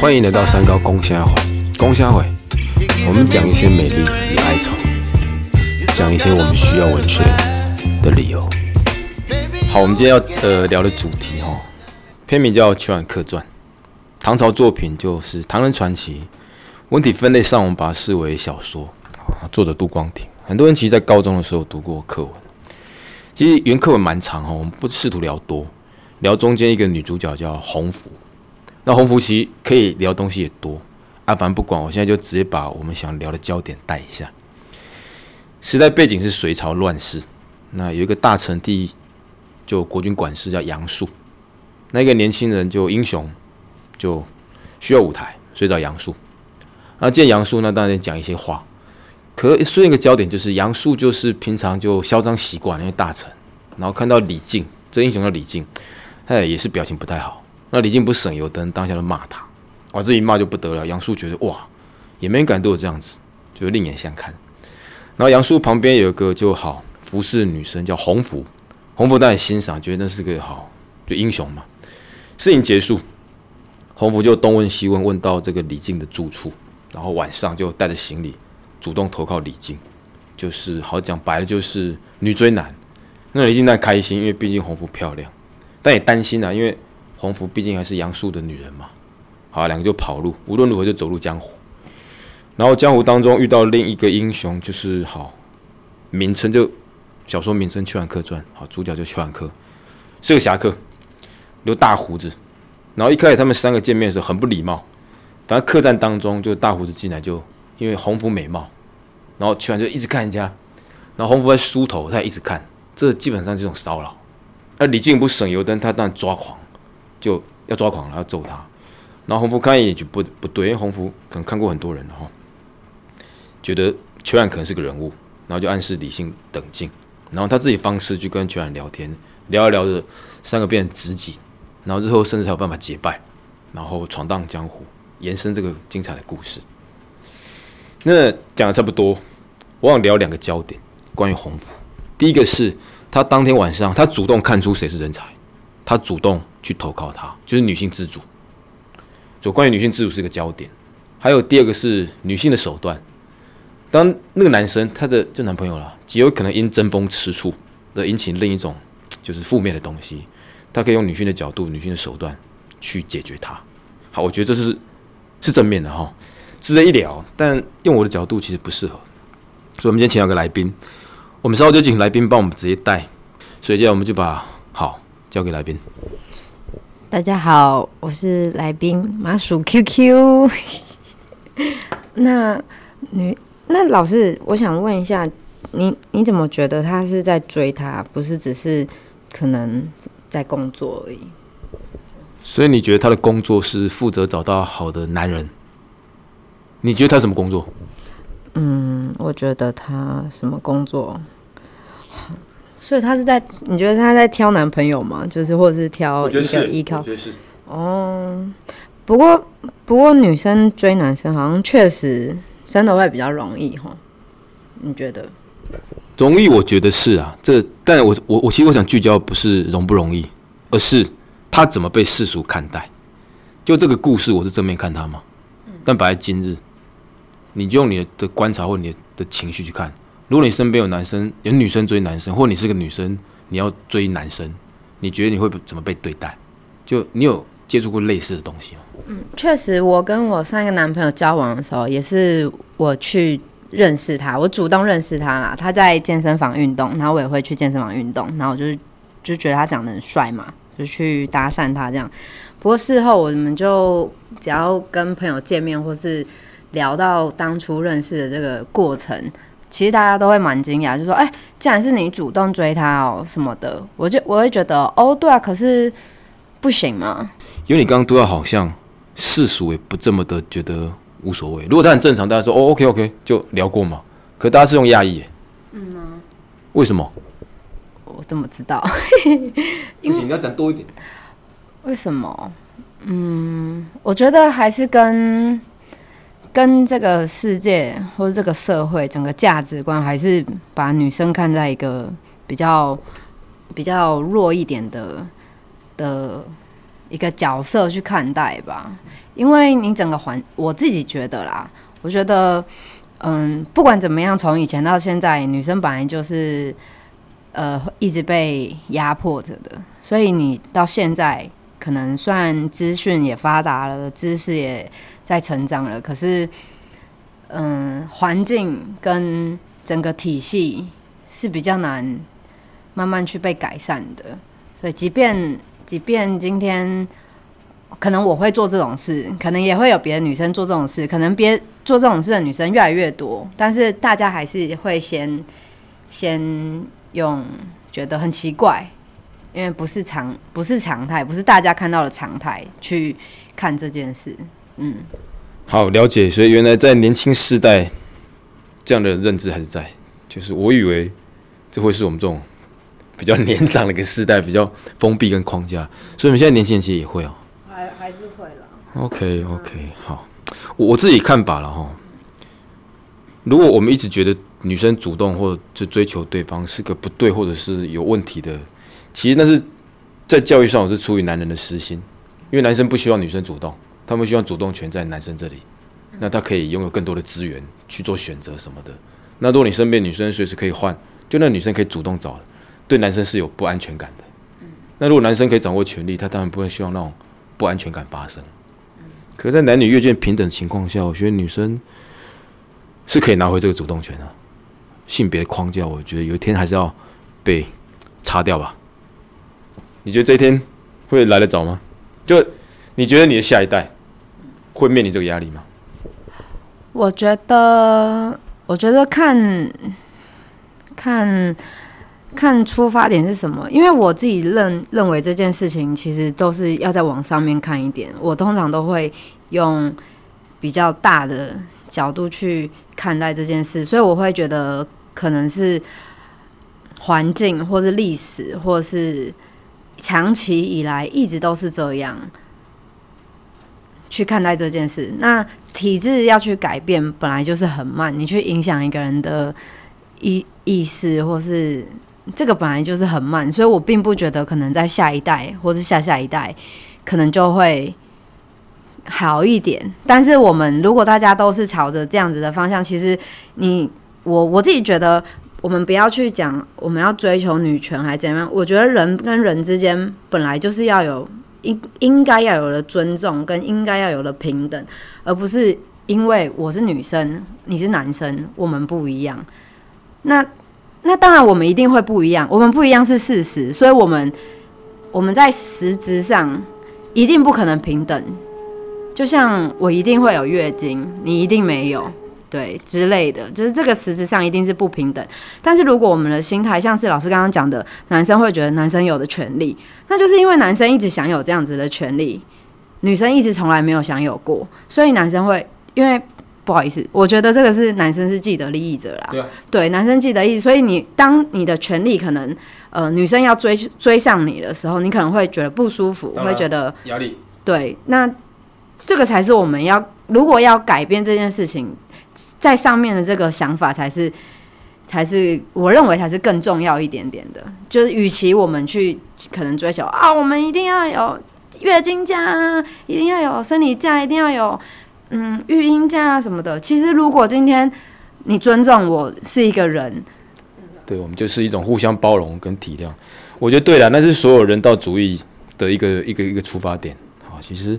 欢迎来到三高公虾会，公虾会，我们讲一些美丽与哀愁，讲一些我们需要文学的理由。好，我们今天要呃聊的主题哈，片名叫《邱婉客传》，唐朝作品就是唐人传奇。文体分类上，我们把它视为小说。作者杜光庭，很多人其实，在高中的时候读过课文。其实原课文蛮长哈，我们不试图聊多，聊中间一个女主角叫洪福。那洪福其实可以聊东西也多啊，反正不管，我现在就直接把我们想聊的焦点带一下。时代背景是隋朝乱世，那有一个大臣第一就国君管事叫杨素，那一个年轻人就英雄，就需要舞台，所以找杨素。那见杨素，那当然讲一些话。可说一个焦点就是杨素就是平常就嚣张习惯那些大臣，然后看到李靖这英雄叫李靖，他也是表情不太好。那李靖不省油灯，当下就骂他，哇，这一骂就不得了。杨素觉得哇，也没人敢对我这样子，就另眼相看。然后杨素旁边有一个就好服侍女生叫洪福，洪福当然欣赏，觉得那是个好就英雄嘛。事情结束，洪福就东问西问，问到这个李靖的住处，然后晚上就带着行李。主动投靠李靖，就是好讲白了，就是女追男。那李靖当然开心，因为毕竟洪福漂亮，但也担心啊，因为洪福毕竟还是杨素的女人嘛。好，两个就跑路，无论如何就走入江湖。然后江湖当中遇到另一个英雄，就是好名称就小说名称《秋兰客传》。好，主角就秋兰客，是个侠客，留大胡子。然后一开始他们三个见面的时候很不礼貌，反正客栈当中就大胡子进来就。因为洪福美貌，然后邱然就一直看人家，然后洪福在梳头，他也一直看，这基本上这种骚扰。那李靖不省油灯，他当然抓狂，就要抓狂了，要揍他。然后洪福看一眼就不不对，因为洪福可能看过很多人了哈，觉得邱然可能是个人物，然后就暗示李信冷静，然后他自己方式就跟邱然聊天，聊一聊着，三个变成知己，然后之后甚至才有办法结拜，然后闯荡江湖，延伸这个精彩的故事。那讲的差不多，我想聊两个焦点，关于洪福。第一个是他当天晚上，他主动看出谁是人才，他主动去投靠他，就是女性自主。就关于女性自主是一个焦点。还有第二个是女性的手段。当那个男生他的就男朋友了，极有可能因争风吃醋而引起另一种就是负面的东西，他可以用女性的角度、女性的手段去解决它。好，我觉得这是是正面的哈。值得一聊，但用我的角度其实不适合，所以我们今天请到个来宾，我们稍后就请来宾帮我们直接带，所以接下来我们就把好交给来宾。大家好，我是来宾麻薯 QQ。那女那老师，我想问一下，你你怎么觉得他是在追她，不是只是可能在工作而已？所以你觉得他的工作是负责找到好的男人？你觉得他什么工作？嗯，我觉得他什么工作？所以他是在你觉得他在挑男朋友吗？就是或者是挑一个依靠？哦，不过不过女生追男生好像确实真的会比较容易哈？你觉得？容易，我觉得是啊。这，但我我我其实我想聚焦不是容不容易，而是他怎么被世俗看待。就这个故事，我是正面看他吗？但摆在今日。你就用你的观察或你的情绪去看，如果你身边有男生、有女生追男生，或你是个女生，你要追男生，你觉得你会怎么被对待？就你有接触过类似的东西吗？嗯，确实，我跟我上一个男朋友交往的时候，也是我去认识他，我主动认识他啦。他在健身房运动，然后我也会去健身房运动，然后我就是就觉得他长得很帅嘛，就去搭讪他这样。不过事后我们就只要跟朋友见面或是。聊到当初认识的这个过程，其实大家都会蛮惊讶，就说：“哎，既然是你主动追他哦，什么的。”我就我会觉得，哦，对啊，可是不行吗？因为你刚刚都要好像世俗也不这么的觉得无所谓。如果他很正常，大家说：“哦，OK OK，就聊过嘛。”可大家是用压抑，嗯啊？为什么？我怎么知道？不行，你要讲多一点。为什么？嗯，我觉得还是跟。跟这个世界或者这个社会整个价值观，还是把女生看在一个比较比较弱一点的的一个角色去看待吧，因为你整个环，我自己觉得啦，我觉得，嗯，不管怎么样，从以前到现在，女生本来就是呃一直被压迫着的，所以你到现在可能虽然资讯也发达了，知识也在成长了，可是，嗯，环境跟整个体系是比较难慢慢去被改善的，所以即便即便今天可能我会做这种事，可能也会有别的女生做这种事，可能别做这种事的女生越来越多，但是大家还是会先先用觉得很奇怪，因为不是常不是常态，不是大家看到的常态去看这件事。嗯，好了解，所以原来在年轻世代这样的认知还是在，就是我以为这会是我们这种比较年长的一个世代比较封闭跟框架，所以我们现在年轻人其实也会哦。还还是会了。OK OK，好，我我自己看法了哈。如果我们一直觉得女生主动或者追求对方是个不对或者是有问题的，其实那是在教育上我是出于男人的私心，因为男生不希望女生主动，他们希望主动权在男生这里，那他可以拥有更多的资源去做选择什么的。那如果你身边女生随时可以换，就那女生可以主动找，对男生是有不安全感的。那如果男生可以掌握权力，他当然不会希望那种不安全感发生。可是在男女越见平等的情况下，我觉得女生是可以拿回这个主动权的、性别框架，我觉得有一天还是要被擦掉吧。你觉得这一天会来得早吗？就你觉得你的下一代会面临这个压力吗？我觉得，我觉得看看看出发点是什么，因为我自己认认为这件事情其实都是要在往上面看一点。我通常都会用比较大的角度去看待这件事，所以我会觉得可能是环境，或是历史，或是长期以来一直都是这样。去看待这件事，那体制要去改变，本来就是很慢。你去影响一个人的意意识，或是这个本来就是很慢，所以我并不觉得可能在下一代或是下下一代，可能就会好一点。但是我们如果大家都是朝着这样子的方向，其实你我我自己觉得，我们不要去讲我们要追求女权还怎样。我觉得人跟人之间本来就是要有。应应该要有的尊重跟应该要有的平等，而不是因为我是女生，你是男生，我们不一样。那那当然我们一定会不一样，我们不一样是事实，所以我们我们在实质上一定不可能平等。就像我一定会有月经，你一定没有。对之类的，就是这个实质上一定是不平等。但是如果我们的心态像是老师刚刚讲的，男生会觉得男生有的权利，那就是因为男生一直享有这样子的权利，女生一直从来没有享有过，所以男生会因为不好意思，我觉得这个是男生是既得利益者啦。对啊，对，男生既得利益，所以你当你的权利可能呃女生要追追上你的时候，你可能会觉得不舒服，会觉得压力。对，那这个才是我们要如果要改变这件事情。在上面的这个想法才是，才是我认为才是更重要一点点的。就是与其我们去可能追求啊，我们一定要有月经假，一定要有生理假，一定要有嗯育婴假啊什么的。其实如果今天你尊重我是一个人，对我们就是一种互相包容跟体谅。我觉得对了，那是所有人道主义的一个一个一个出发点。好，其实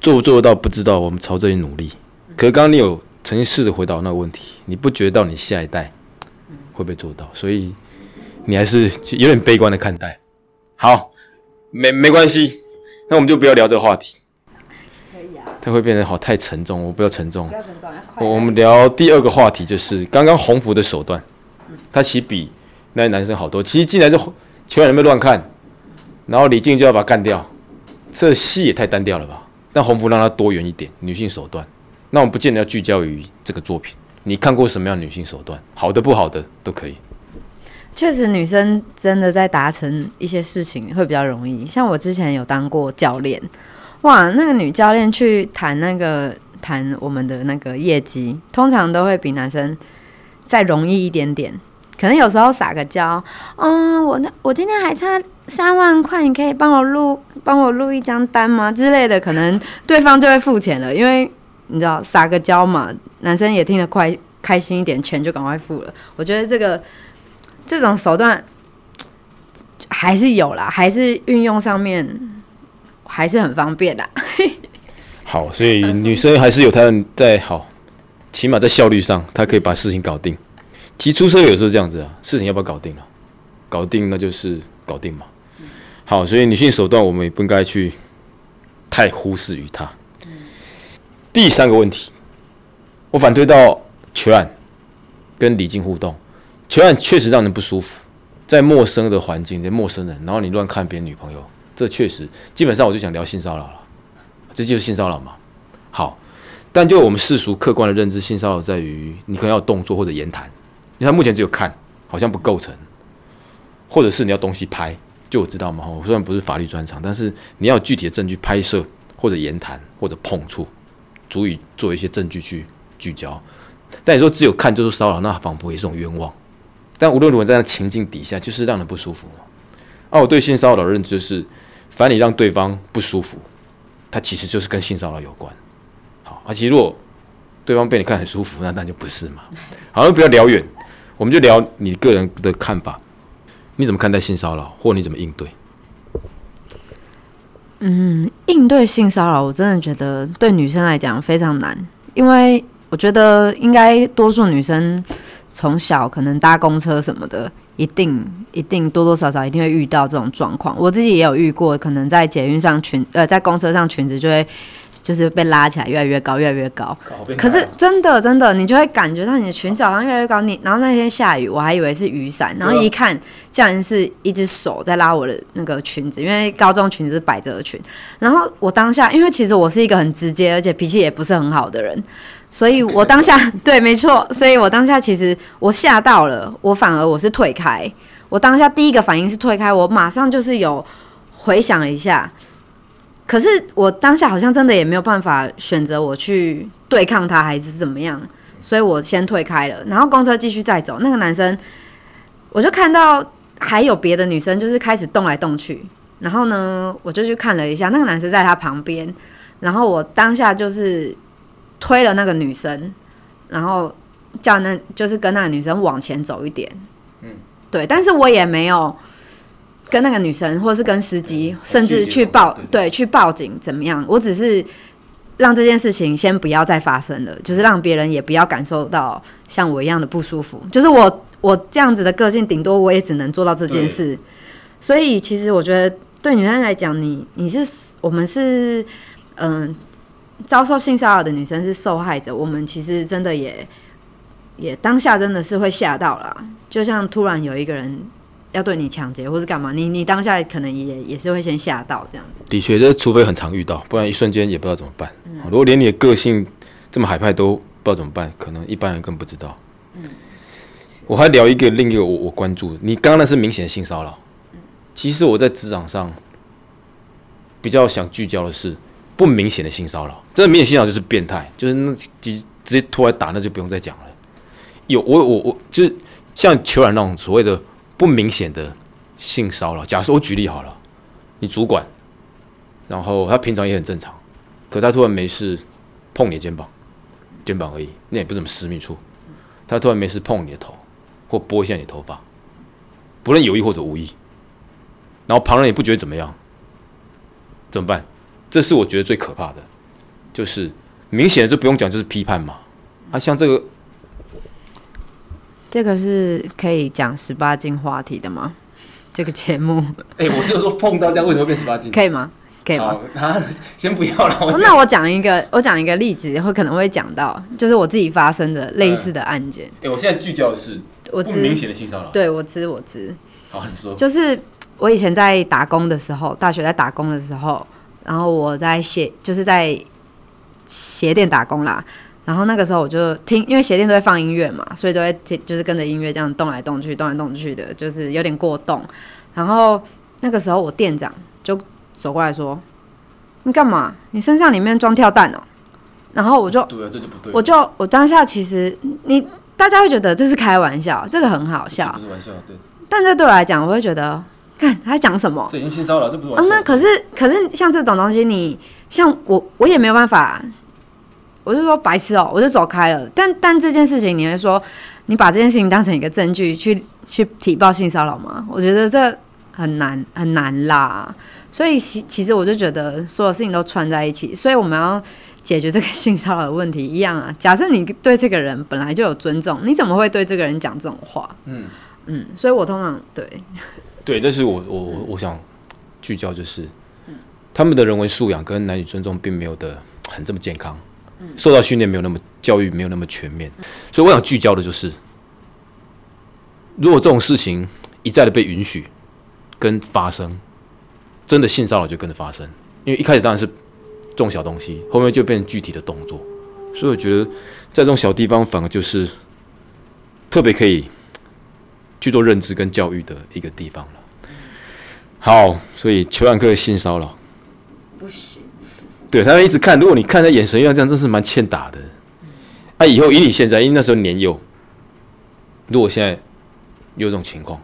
做不做得到不知道，我们朝这里努力。可刚刚你有。曾经试着回答那个问题，你不觉得到你下一代会不会做到？所以你还是有点悲观的看待。好，没没关系，那我们就不要聊这个话题。可以啊。它会变得好太沉重，我不要沉重。不要沉重，要快。我们聊第二个话题，就是刚刚红福的手段，他其实比那些男生好多。其实进来就球员有没有乱看，然后李静就要把他干掉，这戏也太单调了吧？但红福让他多元一点，女性手段。那我不见得要聚焦于这个作品，你看过什么样女性手段？好的、不好的都可以。确实，女生真的在达成一些事情会比较容易。像我之前有当过教练，哇，那个女教练去谈那个谈我们的那个业绩，通常都会比男生再容易一点点。可能有时候撒个娇，嗯，我那我今天还差三万块，你可以帮我录帮我录一张单吗之类的，可能对方就会付钱了，因为你知道撒个娇嘛，男生也听得快开心一点，钱就赶快付了。我觉得这个这种手段 还是有啦，还是运用上面还是很方便的。好，所以女生还是有她的在好，起码在效率上，她可以把事情搞定。其实出车有时候这样子啊，事情要不要搞定了？搞定那就是搞定嘛。好，所以女性手段我们也不应该去太忽视于它。第三个问题，我反对到求爱跟李静互动，求爱确实让人不舒服，在陌生的环境，在陌生人，然后你乱看别人女朋友，这确实基本上我就想聊性骚扰了，这就是性骚扰嘛。好，但就我们世俗客观的认知，性骚扰在于你可能要动作或者言谈。因为他目前只有看，好像不构成，或者是你要东西拍，就我知道嘛。我虽然不是法律专长，但是你要具体的证据拍摄，或者言谈，或者碰触，足以做一些证据去聚焦。但你说只有看就是骚扰，那仿佛也是种冤枉。但无论如何，在那情境底下，就是让人不舒服嘛。而我对性骚扰的认知是，凡你让对方不舒服，它其实就是跟性骚扰有关。好，而且如果对方被你看很舒服，那那就不是嘛。好，像不要聊远。我们就聊你个人的看法，你怎么看待性骚扰，或你怎么应对？嗯，应对性骚扰，我真的觉得对女生来讲非常难，因为我觉得应该多数女生从小可能搭公车什么的，一定一定多多少少一定会遇到这种状况。我自己也有遇过，可能在捷运上裙呃，在公车上裙子就会。就是被拉起来越来越高，越来越高。可是真的真的，你就会感觉到你的裙子好像越来越高。你然后那天下雨，我还以为是雨伞，然后一看，竟然是一只手在拉我的那个裙子。因为高中裙子是百褶裙。然后我当下，因为其实我是一个很直接，而且脾气也不是很好的人，所以我当下 对，没错，所以我当下其实我吓到了，我反而我是退开。我当下第一个反应是退开，我马上就是有回想了一下。可是我当下好像真的也没有办法选择我去对抗他还是怎么样，所以我先退开了。然后公车继续再走，那个男生我就看到还有别的女生就是开始动来动去，然后呢我就去看了一下，那个男生在他旁边，然后我当下就是推了那个女生，然后叫那就是跟那个女生往前走一点，嗯，对，但是我也没有。跟那个女生，或者是跟司机，甚至去报对去报警怎么样？我只是让这件事情先不要再发生了，就是让别人也不要感受到像我一样的不舒服。就是我我这样子的个性，顶多我也只能做到这件事。所以其实我觉得，对女生来讲，你你是我们是嗯遭受性骚扰的女生是受害者，我们其实真的也也当下真的是会吓到了，就像突然有一个人。要对你抢劫或是干嘛？你你当下可能也也是会先吓到这样子。的确，这除非很常遇到，不然一瞬间也不知道怎么办。如果连你的个性这么海派都不知道怎么办，可能一般人更不知道。嗯，我还聊一个另一个我我关注，你刚刚那是明显的性骚扰。其实我在职场上比较想聚焦的是不明显的性骚扰。这明显性骚扰就是变态，就是那直直接拖来打，那就不用再讲了。有我我我就是像球然那种所谓的。不明显的性骚扰，假设我举例好了，你主管，然后他平常也很正常，可他突然没事碰你肩膀，肩膀而已，那也不怎么私密处，他突然没事碰你的头，或拨一下你头发，不论有意或者无意，然后旁人也不觉得怎么样，怎么办？这是我觉得最可怕的，就是明显的就不用讲，就是批判嘛，啊，像这个。这个是可以讲十八禁话题的吗？这个节目？哎，我是有说碰到这样为什么变十八禁？可以吗？可以吗？啊，先不要了。那我讲一个，我讲一个例子，会可能会讲到，就是我自己发生的类似的案件。哎，我现在聚焦的是不明显的性骚扰。对，我知我知。好，你说。就是我以前在打工的时候，大学在打工的时候，然后我在鞋，就是在鞋店打工啦。然后那个时候我就听，因为鞋店都会放音乐嘛，所以都会听，就是跟着音乐这样动来动去、动来动去的，就是有点过动。然后那个时候我店长就走过来说：“你干嘛？你身上里面装跳蛋哦？”然后我就，对啊，这就不对。我就我当下其实你大家会觉得这是开玩笑，这个很好笑不，是玩笑，对，但这对我来讲，我会觉得，看他在讲什么。这已经性骚扰，这不是哦，那可是可是像这种东西你，像我我也没有办法，我就说白痴哦、我就走开了。但但这件事情，你会说你把这件事情当成一个证据去去提报性骚扰吗？我觉得这很难很难啦。所以其其实我就觉得所有事情都串在一起，所以我们要解决这个性骚扰的问题一样啊。假设你对这个人本来就有尊重，你怎么会对这个人讲这种话？嗯嗯，所以我通常对对，但是我我我我想聚焦就是，他们的人文素养跟男女尊重并没有的很这么健康，受到训练没有那么教育没有那么全面，所以我想聚焦的就是，如果这种事情一再的被允许跟发生，真的性骚扰就跟着发生，因为一开始当然是这种小东西，后面就变成具体的动作，所以我觉得在这种小地方反而就是特别可以去做认知跟教育的一个地方了。好，所以裘兰克性骚扰。不行。对他们一直看，如果你看他眼神要这样，真是蛮欠打的。啊，以后以你现在，因为那时候年幼，如果现在有这种情况，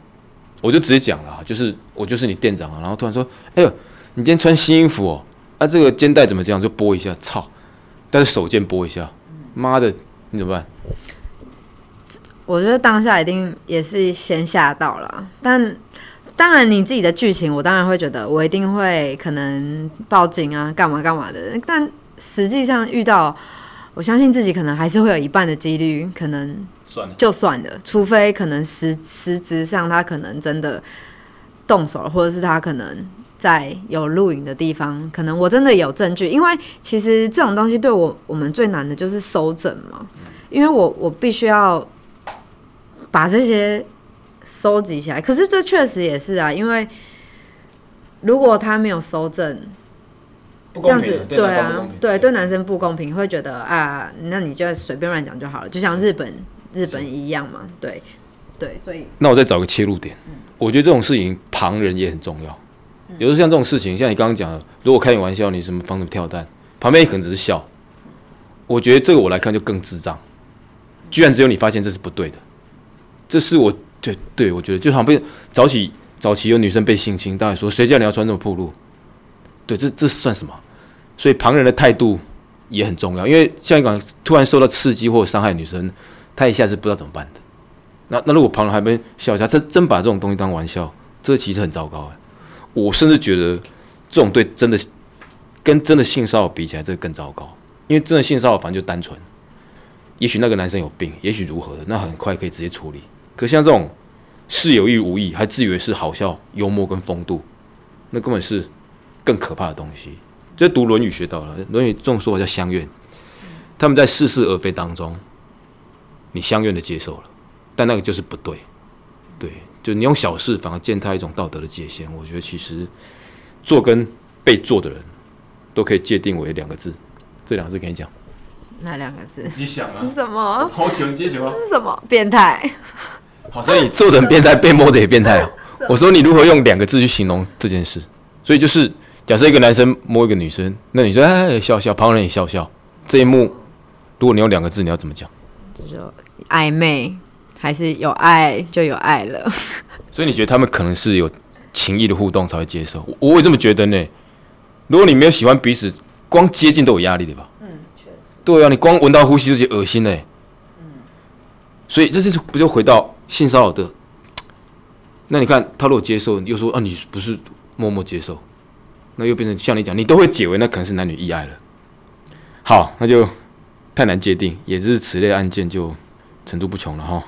我就直接讲了啊，就是我就是你店长啊，然后突然说，哎呦，你今天穿新衣服哦，啊，这个肩带怎么这样？就拨一下，操！但是手贱拨一下，妈的，你怎么办？我觉得当下一定也是先吓到了，但当然你自己的剧情，我当然会觉得我一定会可能报警啊，干嘛干嘛的。但实际上遇到，我相信自己可能还是会有一半的几率，可能算了，就算了，除非可能实实质上他可能真的动手了，或者是他可能在有录影的地方，可能我真的有证据，因为其实这种东西对我我们最难的就是收证嘛，因为我我必须要把这些收集起来，可是这确实也是啊，因为如果他没有收证，这样子，对啊，对，对。男生不公平，会觉得啊，那你就随便乱讲就好了，就像日本日本一样嘛，对对，所以那我再找个切入点，我觉得这种事情旁人也很重要。有时候像这种事情，像你刚刚讲的，如果开你玩笑，你什么放什么跳蛋，旁边可能只是笑。我觉得这个我来看就更智障，居然只有你发现这是不对的，这是我对对我觉得就好像被早起早期有女生被性侵，大家说谁叫你要穿这么暴露？对，这这算什么？所以旁人的态度也很重要，因为像一个突然受到刺激或伤害女生，她一下子不知道怎么办的。那那如果旁人还没笑一下，他真把这种东西当玩笑，这其实很糟糕哎。我甚至觉得这种对真的跟真的性骚扰比起来，这个更糟糕。因为真的性骚扰反正就单纯，也许那个男生有病，也许如何的，那很快可以直接处理。可像这种是有意无意，还自以为是好笑、幽默跟风度，那根本是更可怕的东西。这读《论语》学到了，《论语》这种说法叫相怨。他们在似是而非当中，你相怨的接受了，但那个就是不对。对，就你用小事反而践踏一种道德的界限。我觉得其实做跟被做的人都可以界定为两个字，这两个字跟你讲，哪两个字你想啊是。什么？好球，你接球啊！是什么？变态？好，所以做的很变态，被摸的也变态啊。我说你如何用两个字去形容这件事？所以就是假设一个男生摸一个女生，那女生哎笑笑，旁人也笑笑。这一幕，如果你用两个字，你要怎么讲？这就暧昧，还是有爱就有爱了？所以你觉得他们可能是有情谊的互动才会接受？我我也这么觉得呢。如果你没有喜欢彼此，光接近都有压力的吧？嗯，确实。对啊，你光闻到呼吸就觉得恶心嘞。嗯。所以这是不就回到性骚扰的？那你看他如果接受，又说啊你不是默默接受，那又变成像你讲，你都会解围那可能是男女意爱了。好，那就太难界定，也是此类案件就层出不穷了哈。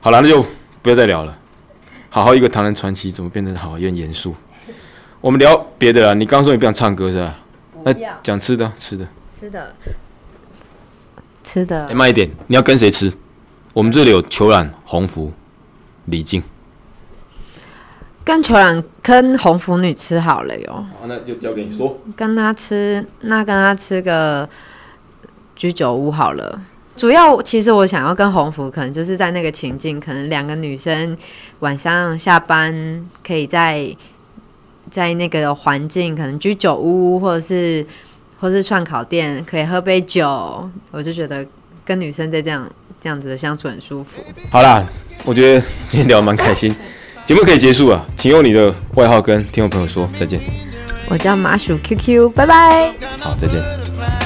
好了，那就不要再聊了。好好一个唐人传奇，怎么变得好有点严肃？我们聊别的啦。你刚刚说你不想唱歌是吧？那讲吃的，吃的。吃的，吃的哎、。慢一点，你要跟谁吃？我们这里有球染、红福、李静。跟球染跟红福女吃好了哟，好，那就交给你说。跟她吃，那跟她吃个居酒屋好了。主要其实我想要跟红福，可能就是在那个情境，可能两个女生晚上下班可以在在那个环境，可能居酒屋或者是或是串烤店，可以喝杯酒。我就觉得跟女生在这样这样子的相处很舒服。好啦，我觉得今天聊得蛮开心，节目可以结束了，请用你的外号跟听众朋友说再见。我叫麻薯 QQ，拜拜。好，再见。